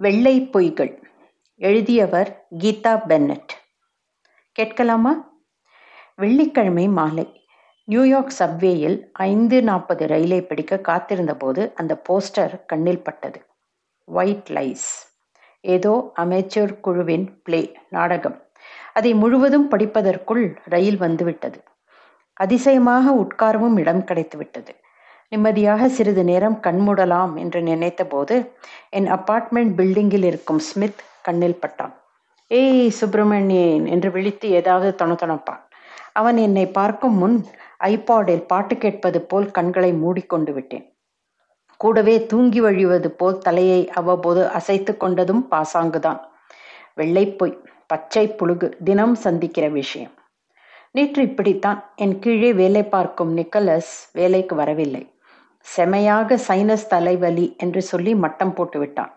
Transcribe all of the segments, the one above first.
வெள்ளை பொய்கள் எழுதியவர் கீதா பென்னட். கேட்கலாமா? வெள்ளிக்கிழமை மாலை. நியூயார்க் சப்வேயில் ஐந்து நாற்பது ரயிலை பிடிக்க காத்திருந்த போது அந்த போஸ்டர் கண்ணில் பட்டது. ஒயிட் லைஸ் ஏதோ அமைச்சர் குழுவின் பிளே நாடகம். அதை முழுவதும் படிப்பதற்குள் ரயில் வந்துவிட்டது. அதிசயமாக உட்காரவும் இடம் கிடைத்துவிட்டது. நிம்மதியாக சிறிது நேரம் கண்மூடலாம் என்று நினைத்தபோது என் அப்பார்ட்மெண்ட் பில்டிங்கில் இருக்கும் ஸ்மித் கண்ணில் பட்டான். ஏய் சுப்பிரமணியன் என்று விழித்து ஏதாவது தொணத்தொணப்பான் அவன் என்னை பார்க்கும் முன் ஐபாடில் பாட்டு கேட்பது போல் கண்களை மூடிக்கொண்டு விட்டேன். கூடவே தூங்கி வழிவது போல் தலையை அவ்வப்போது அசைத்து கொண்டதும் பாசாங்குதான். வெள்ளைப்பொய் பச்சை புழுகு தினம் சந்திக்கிற விஷயம். நேற்று இப்படித்தான். என் கீழே வேலை பார்க்கும் நிக்கலஸ் வேலைக்கு வரவில்லை. செமையாக சைனஸ் தலைவலி என்று சொல்லி மட்டம் போட்டு விட்டான்.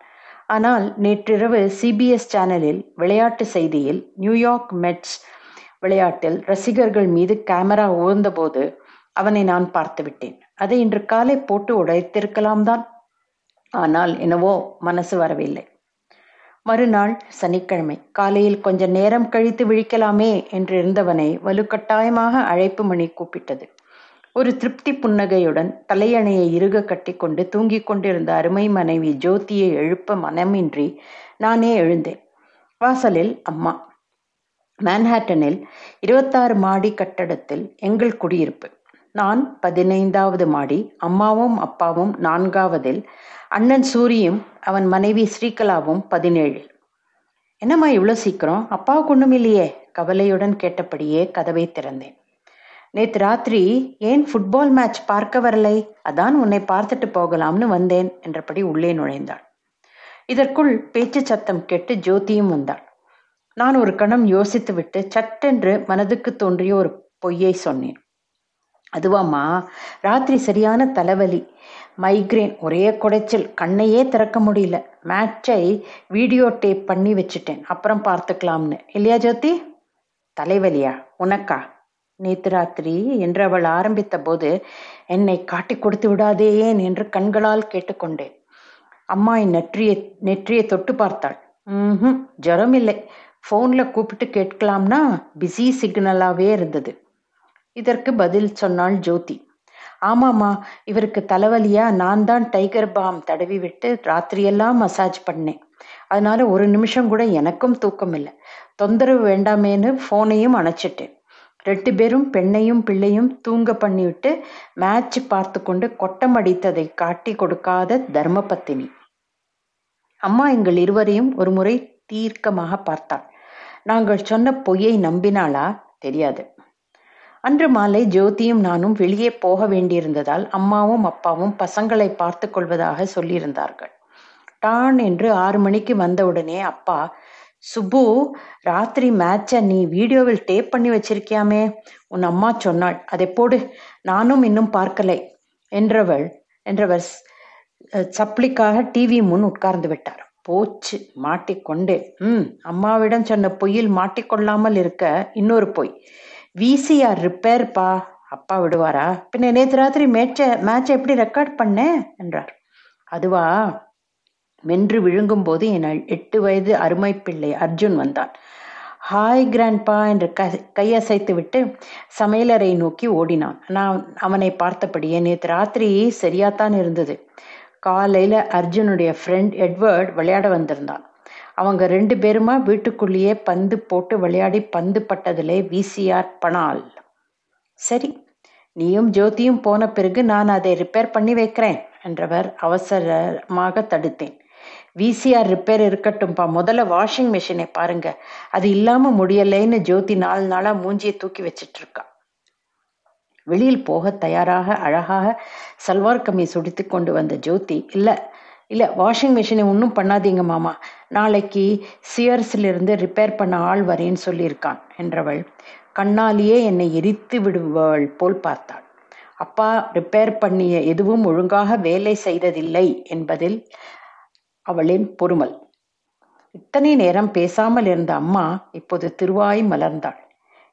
ஆனால் நேற்றிரவு சிபிஎஸ் சேனலில் விளையாட்டு செய்தியில் நியூயார்க் மெட்ஸ் விளையாட்டில் ரசிகர்கள் மீது கேமரா ஊர்ந்தபோது அவனை நான் பார்த்து விட்டேன். அதை இன்று காலை போட்டு உடைத்திருக்கலாம் தான். ஆனால் என்னவோ மனசு வரவில்லை. மறுநாள் சனிக்கிழமை காலையில் கொஞ்ச நேரம் கழித்து விழிக்கலாமே என்று இருந்தவனை வலுக்கட்டாயமாக அழைப்பு மணி கூப்பிட்டது. ஒரு திருப்தி புன்னகையுடன் தலையணையை இறுக கட்டிக்கொண்டு தூங்கிக் கொண்டிருந்த அருமை மனைவி ஜோதியை எழுப்ப மனமின்றி நானே எழுந்தேன். வாசலில் அம்மா. மேன்ஹாட்டனில் இருபத்தாறு மாடி கட்டடத்தில் எங்கள் குடியிருப்பு. நான் பதினைந்தாவது மாடி அம்மாவும் அப்பாவும் நான்காவதில் அண்ணன் சூரியும் அவன் மனைவி ஸ்ரீகலாவும் பதினேழில். என்னம்மா இவ்வளோ சீக்கிரம்? அப்பாவுக்கு ஒன்றும் இல்லையே கவலையுடன் கேட்டபடியே கதவை திறந்தேன். நேற்று ராத்திரி ஏன் ஃபுட்பால் மேட்ச் பார்க்க வரலை? அதான் உன்னை பார்த்துட்டு போகலாம்னு வந்தேன் என்றபடி உள்ளே நுழைந்தாள். இதற்குள் பேச்சு சத்தம் கேட்டு ஜோதியும் வந்தாள். நான் ஒரு கணம் யோசித்துவிட்டு சட்டென்று மனதுக்கு தோன்றிய ஒரு பொய்யை சொன்னேன். அதுவாம்மா ராத்திரி சரியான தலைவலி மைக்ரேன் ஒரே குடைச்சல் கண்ணையே திறக்க முடியல. மேட்சை வீடியோ டேப் பண்ணி வச்சுட்டேன். அப்புறம் பார்த்துக்கலாம்னு. இல்லையா ஜோதி? தலைவலியா? உனக்கா? நேத்து ராத்திரி என்று அவள் ஆரம்பித்த போது என்னை காட்டி கொடுத்து விடாதேன் என்று கண்களால் கேட்டுக்கொண்டேன். அம்மா என் நெற்றியை நெற்றியை தொட்டு பார்த்தாள். ம் ஜரம் இல்லை ஃபோனில் கூப்பிட்டு கேட்கலாம்னா பிஸி சிக்னலாகவே இருந்தது. இதற்கு பதில் சொன்னாள் ஜோதி. ஆமாம்மா இவருக்கு தலைவலியா? நான் தான் டைகர் பாம் தடவி விட்டு ராத்திரியெல்லாம் மசாஜ் பண்ணேன். அதனால ஒரு நிமிஷம் கூட எனக்கும் தூக்கம் இல்லை தொந்தரவு வேண்டாமேன்னு ஃபோனையும் அணைச்சிட்டேன். ரெண்டு பேரும் பெண்ணையும் பிள்ளையும் தூங்க பண்ணிவிட்டு மேட்ச் பார்த்து கொண்டு கொட்டம் அடித்ததை காட்டி கொடுக்காத தர்மபத்தினி. அம்மா எங்கள் இருவரையும் ஒரு முறை தீர்க்கமாக பார்த்தாள். நாங்கள் சொன்ன பொய்யை நம்பினாளா? தெரியாது. அன்று மாலை ஜோதியும் நானும் வெளியே போக வேண்டியிருந்ததால் அம்மாவும் அப்பாவும் பசங்களை பார்த்து கொள்வதாக சொல்லியிருந்தார்கள். டான் என்று ஆறு மணிக்கு வந்தவுடனே அப்பா சுப்பு ராத்திரி மேட்சை நீ வீடியோவில் டேப் பண்ணி வச்சிருக்கியாமே? உன் அம்மா சொன்னாள் அதை போடு நானும் இன்னும் பார்க்கலை என்றவள் என்றவர் சப்ளிக்காக டிவி முன் உட்கார்ந்து விட்டார். போச்சு மாட்டிக்கொண்டே. ம் அம்மாவிடம் சொன்ன பொய்யில் மாட்டிக்கொள்ளாமல் இருக்க இன்னொரு பொய். விசிஆர் ரிப்பேர்ப்பா அப்பா விடுவாரா? பின்ன நேற்று ராத்திரி மேட்சை மேட்சை எப்படி ரெக்கார்ட் பண்ணேன் என்றார். அதுவா? மென்று விழுங்கும் போது என் எட்டு வயது அருமை பிள்ளை அர்ஜுன் வந்தான். ஹாய் கிராண்ட்பா என்று க கையசைத்து விட்டு சமையலறை நோக்கி ஓடினான். நான் அவனை பார்த்தபடியே நேற்று ராத்திரி சரியாத்தான் இருந்தது. காலையில் அர்ஜுனுடைய ஃப்ரெண்ட் எட்வர்ட் விளையாட வந்திருந்தான். அவங்க ரெண்டு பேருமா வீட்டுக்குள்ளேயே பந்து போட்டு விளையாடி பந்து பட்டதிலே விசிஆர் பணால். சரி நீயும் ஜோதியும் போன பிறகு நான் அதை ரிப்பேர் பண்ணி வைக்கிறேன் என்றவர் அவசரமாக தடுத்தேன். விசிஆர் ரிப்பேர் இருக்கட்டும்ப்பா முதல்ல வாஷிங் மிஷினை பாருங்க. அது இல்லாம முடியலைன்னு ஜோதி நாலு நாளா மூஞ்சியை தூக்கி வச்சிட்டு இருக்கா வெளியில் போக தயாராக அழகாக சல்வார் கம்மீஸ் உடித்து கொண்டு வந்த ஜோதி இல்லை இல்லை வாஷிங் மிஷினை ஒன்றும் பண்ணாதீங்க மாமா. நாளைக்கு சியர்ஸிலிருந்து ரிப்பேர் பண்ண ஆள் வரேன்னு சொல்லியிருக்கான் என்றவள் கண்ணாலேயே என்னை எரித்து விடுவள் போல் பார்த்தாள். அப்பா ரிப்பேர் பண்ணிய எதுவும் ஒழுங்காக வேலை செய்ததில்லை என்பதில் அவளின் பொறுமல். இத்தனை நேரம் பேசாமல் இருந்த அம்மா இப்போது திருவாய் மலர்ந்தாள்.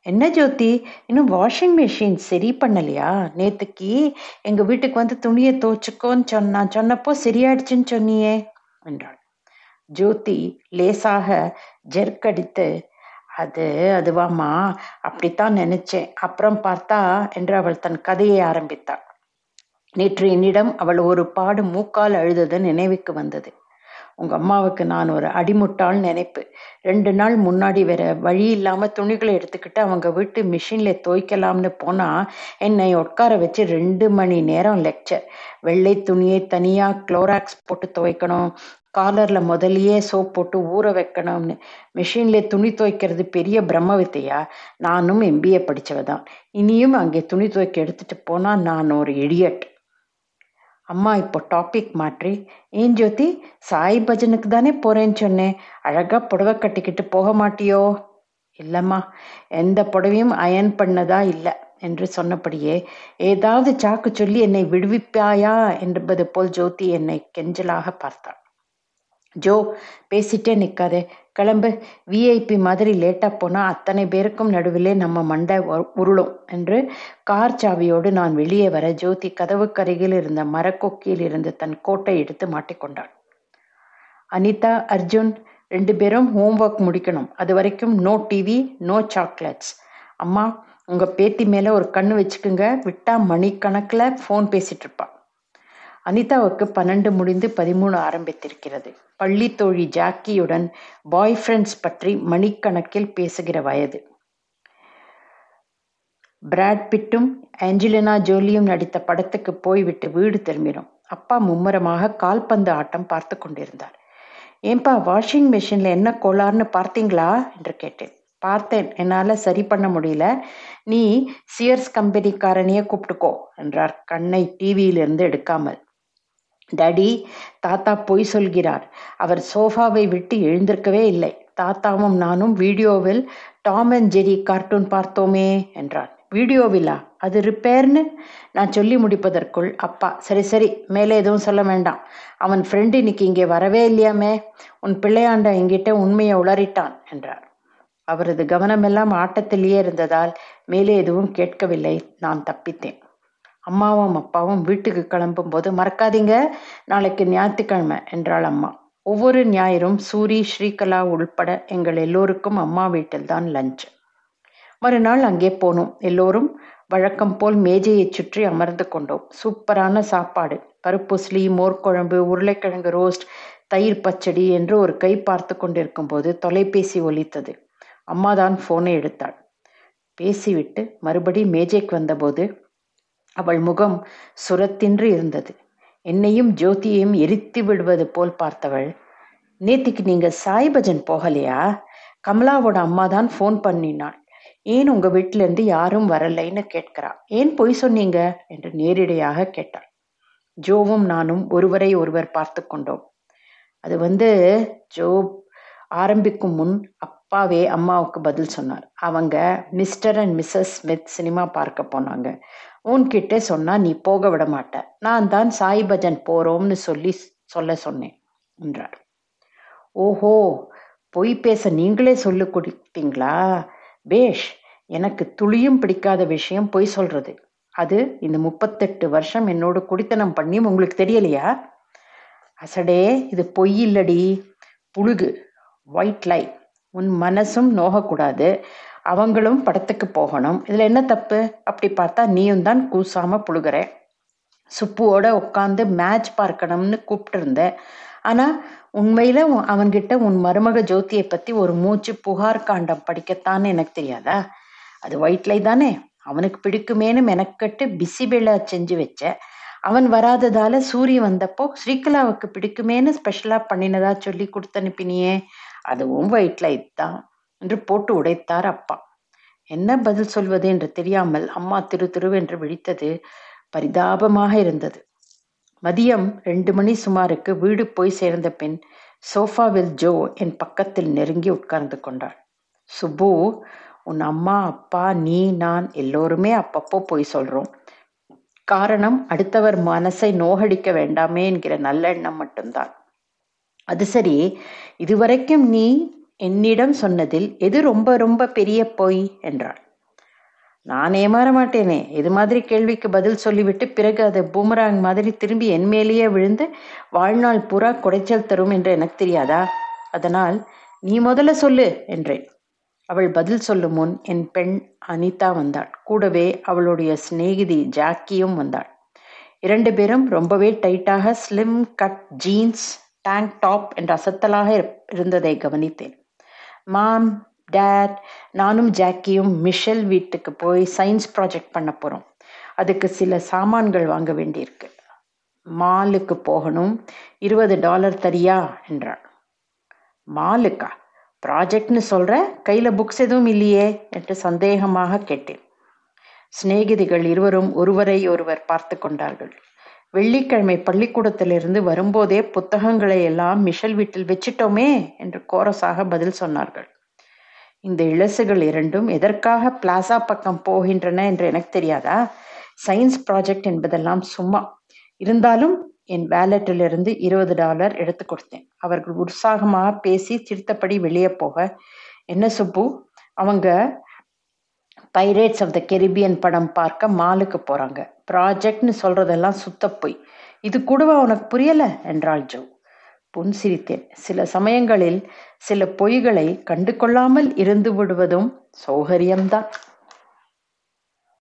என்ன ஜோதி இன்னும் வாஷிங் மிஷின் சரி பண்ணலையா? நேத்துக்கு எங்க வீட்டுக்கு வந்து துணியை துவச்சுக்கோன்னு சொன்னா சொன்னப்போ சரியாயிடுச்சுன்னு சொன்னியே என்றாள். ஜோதி லேசாக ஜெர்க்கடித்து அது அதுவாமா அப்படித்தான் நினைச்சேன். அப்புறம் பார்த்தா என்று அவள் தன் கதையை ஆரம்பித்தாள். நேற்று என்னிடம் அவள் ஒரு பாடு மூக்கால் அழுதது நினைவுக்கு வந்தது. உங்க அம்மாவுக்கு நான் ஒரு அடிமுட்டாள் நினைப்பு. ரெண்டு நாள் முன்னாடி வேற வழி இல்லாம துணிகளை எடுத்துக்கிட்டு அவங்க வீட்டு மிஷின்ல துவைக்கலாம்னு போனா என்னை உட்கார வச்சு ரெண்டு மணி நேரம் லெக்சர் வெள்ளை துணியை தனியா குளோராக்ஸ் போட்டு துவைக்கணும். காலர்ல முதலியே சோப் போட்டு ஊற வைக்கணும்னு. மிஷின்ல துணி துவைக்கிறது பெரிய பிரம்ம வித்தையா நானும் எம்பிஏ படிச்சவ தான் இனியும் அங்கே துணி துவைக்க எடுத்துட்டு போனா நான் ஒரு இடியட் அம்மா இப்போ டாபிக் மாற்றி. ஏன் ஜோதி? சாய் பஜனுக்கு தானே போறேன்னு சொன்னேன் அழகா புடவை கட்டிக்கிட்டு போக மாட்டியோ? இல்லம்மா எந்த புடவையும் அயன் பண்ணதா இல்லை என்று சொன்னபடியே ஏதாவது சாக்கு சொல்லி என்னை விடுவிப்பாயா என்பது போல் ஜோதி என்னை கெஞ்சலாக பார்த்தாள். ஜோ பேசிட்டே நிற்காதே கிளம்பு. விஐபி மாதிரி லேட்டாக போனால் அத்தனை பேருக்கும் நடுவிலே நம்ம மண்டை உருளும் என்று கார் சாவியோடு நான் வெளியே வர ஜோதி கதவுக்கருகில் இருந்த மரக்கொக்கியில் இருந்து தன் கோட்டை எடுத்து மாட்டிக்கொண்டாள் அனிதா அர்ஜுன் ரெண்டு பேரும் ஹோம்ஒர்க் முடிக்கணும். அது வரைக்கும் நோ டிவி நோ சாக்லேட்ஸ் அம்மா உங்கள் பேத்தி மேலே ஒரு கண்ணு வச்சுக்குங்க. விட்டா மணிக்கணக்கில் ஃபோன் பேசிகிட்ருப்பாள் அனிதாவுக்கு பன்னெண்டு முடிந்து பதிமூணு ஆரம்பித்திருக்கிறது. பள்ளி தோழி ஜாக்கியுடன் பாய் ஃப்ரெண்ட்ஸ் பற்றி மணிக்கணக்கில் பேசுகிற வயது. பிராட் பிட்டும் ஆஞ்சலினா ஜோலியும் நடித்த படத்துக்கு போய்விட்டு வீடு திரும்பினோம். அப்பா மும்முரமாக கால்பந்து ஆட்டம் பார்த்து கொண்டிருந்தார். ஏன்பா வாஷிங் மிஷினில் என்ன கோளாறுன்னு பார்த்தீங்களா? என்று கேட்டேன். பார்த்தேன். என்னால் சரி பண்ண முடியல. நீ சியர்ஸ் கம்பெனிக்காரனையே கூப்பிட்டுக்கோ என்றார். கண்ணை டிவியிலிருந்து எடுக்காமல். டடி தாத்தா பொய் சொல்கிறார். அவர் சோஃபாவை விட்டு எழுந்திருக்கவே இல்லை. தாத்தாவும் நானும் வீடியோவில் டாம் அண்ட் ஜெரி கார்ட்டூன் பார்த்தோமே என்றான். வீடியோவிலா? அது ரிப்பேர்னு? நான் சொல்லி முடிப்பதற்குள் அப்பா சரி சரி மேலே எதுவும் சொல்ல வேண்டாம். அவன் ஃப்ரெண்டு இன்னைக்கு இங்கே வரவே இல்லையாமே உன் பிள்ளையாண்ட என்கிட்ட உண்மையை உளறிட்டான் என்றார். அவரது கவனமெல்லாம் ஆட்டத்திலேயே இருந்ததால் மேலே எதுவும் கேட்கவில்லை. நான் தப்பித்தேன். அம்மாவும் அப்பாவும் வீட்டுக்கு கிளம்பும் போது மறக்காதீங்க நாளைக்கு ஞாயிற்றுக்கிழமை என்றாள் அம்மா. ஒவ்வொரு ஞாயிறும் சூரி ஸ்ரீகலா உள்பட எங்கள் எல்லோருக்கும் அம்மா வீட்டில்தான் லஞ்ச் மறுநாள் அங்கே போனோம். எல்லோரும் வழக்கம் போல் மேஜையை சுற்றி அமர்ந்து கொண்டோம். சூப்பரான சாப்பாடு. பருப்புஸ்லி மோர்க்குழம்பு உருளைக்கிழங்கு ரோஸ்ட் தயிர் பச்சடி என்று ஒரு கை பார்த்து கொண்டிருக்கும் போது தொலைபேசி ஒலித்தது. அம்மா தான் போனை எடுத்தாள். பேசிவிட்டு மறுபடி மேஜைக்கு வந்தபோது அவள் முகம் சுரத்தின்றி இருந்தது. என்னையும் ஜோதியையும் எரித்து விடுவது போல் பார்த்தவள் நேத்திக்கு நீங்க சாய் பஜன் போகலையா? கமலாவோட அம்மா தான் ஃபோன் பண்ணினாள். ஏன் உங்க வீட்டுல இருந்து யாரும் வரலைன்னு கேட்கிறா. ஏன் பொய் சொன்னீங்க? என்று நேரிடையாக கேட்டாள். ஜோவும் நானும் ஒருவரை ஒருவர் பார்த்து கொண்டோம். அது வந்து ஜோ ஆரம்பிக்கும் முன் அப்பாவே அம்மாவுக்கு பதில் சொன்னார். அவங்க mister and missus Smith cinema பார்க்க போனாங்க. உன்கிட்ட சொன்னா நீ போக விட மாட்ட. நான் தான் சாய் பஜன் போறோம்னு சொல்லி சொல்ல சொன்னேன் என்றார். ஓஹோ பொய் பேச நீங்களே சொல்லி கொடுத்தீங்களா? பேஷ் எனக்கு துளியும் பிடிக்காத விஷயம் பொய் சொல்றது. அது இந்த முப்பத்தெட்டு வருஷம் என்னோட குடித்தனம் பண்ணியும் உங்களுக்கு தெரியலையா? அசடே இது பொய் இல்லடி. புழுகு ஒயிட் லை உன் மனசும் நோகக்கூடாது. அவங்களும் படத்துக்கு போகணும். இதில் என்ன தப்பு? அப்படி பார்த்தா நீயும் தான் கூசாமல் புழுகிற. சுப்புவோட உட்காந்து மேட்ச் பார்க்கணும்னு கூப்பிட்டு இருந்தேன் ஆனால் உண்மையில் அவன்கிட்ட உன் மருமக ஜோதியை பற்றி ஒரு மூச்சு புகார் காண்டம் படிக்கத்தான்னு எனக்கு தெரியாதா? அது ஒயிட்லை தானே? அவனுக்கு பிடிக்குமேனு மெனக்கட்டு பிசி பிளா செஞ்சு வச்ச. அவன் வராததால சூரிய வந்தப்போ ஸ்ரீகலாவுக்கு பிடிக்குமேனு ஸ்பெஷலாக பண்ணினதா சொல்லி கொடுத்து அனுப்பினியே அதுவும் ஒயிட் லைட் தான். என்று போட்டு உடைத்தார் அப்பா. என்ன பதில் சொல்வது என்று தெரியாமல் அம்மா திரு திருவென்று விழித்தது பரிதாபமாக இருந்தது. மதியம் ரெண்டு மணி சுமாருக்கு வீடு போய் சேர்ந்த பின் சோஃபாவில் ஜோ என் பக்கத்தில் நெருங்கி உட்கார்ந்து கொண்டாள். சுப்பு உன் அம்மா அப்பா நீ நான் எல்லோருமே அப்பப்போ போய் சொல்றோம். காரணம் அடுத்தவர் மனசை நோகடிக்க வேண்டாமே என்கிற நல்லெண்ணம் மட்டும்தான். அது சரி இதுவரைக்கும் நீ என்னிடம் சொன்னதில் எது ரொம்ப ரொம்ப பெரிய பொய் என்றாள். நான் ஏமாற மாட்டேனே. இது மாதிரி கேள்விக்கு பதில் சொல்லிவிட்டு பிறகு அது பூமராங் மாதிரி திரும்பி என் மேலேயே விழுந்து வாழ்நாள் பூரா குடைச்சல் தரும் என்று எனக்கு தெரியாதா? அதனால் நீ முதல்ல சொல்லு என்றேன். அவள் பதில் சொல்லும் முன் என் பெண் அனிதா வந்தாள். கூடவே அவளுடைய சிநேகிதி ஜாக்கியும் வந்தாள். இரண்டு பேரும் ரொம்பவே டைட்டாக slim cut jeans tank top என்ற அசத்தலாக இருந்ததை கவனித்தேன். மாம் டேட் நானும் ஜாக்கியும் மிஷல் வீட்டுக்கு போய் சயின்ஸ் ப்ராஜெக்ட் பண்ண போகிறோம் அதுக்கு சில சாமான்கள் வாங்க வேண்டியிருக்கு. மாலுக்கு போகணும். இருபது டாலர் தரியா என்றாள். மாலுக்கா ப்ராஜெக்ட்னு சொல்கிற கையில் புக்ஸ் எதுவும் இல்லையே என்று சந்தேகமாக கேட்டேன். சிநேகிதிகள் இருவரும் ஒருவரை ஒருவர் பார்த்து கொண்டார்கள். வெள்ளிக்கிழமை பள்ளிக்கூடத்திலிருந்து வரும்போதே புத்தகங்களை எல்லாம் மிஷல் வீட்டில் வச்சிட்டோமே என்று கோரஸாக பதில் சொன்னார்கள். இந்த இளசுகள் இரண்டும் எதற்காக பிளாசா பக்கம் போகின்றன என்று எனக்கு தெரியாதா? சயின்ஸ் ப்ராஜெக்ட் என்பதெல்லாம் சும்மா. இருந்தாலும் என் வேலட்டிலிருந்து இருபது டாலர் எடுத்து கொடுத்தேன். அவர்கள் உற்சாகமாக பேசி திருத்தப்படி வெளியே போக என்ன சுப்பு? அவங்க பைரேட்ஸ் ஆஃப் த கெரிபியன் படம் பார்க்க மாலுக்கு போகிறாங்க ப்ராஜெக்ட்னு சொல்கிறதெல்லாம் சுத்தப்போய் பொய். இது கூடவா உனக்கு புரியலை? என்றாள் ஜோ. புன்சிரித்தேன் சில சமயங்களில் சில பொய்களை கண்டு கொள்ளாமல் இருந்து விடுவதும் சௌகரியம்தான்.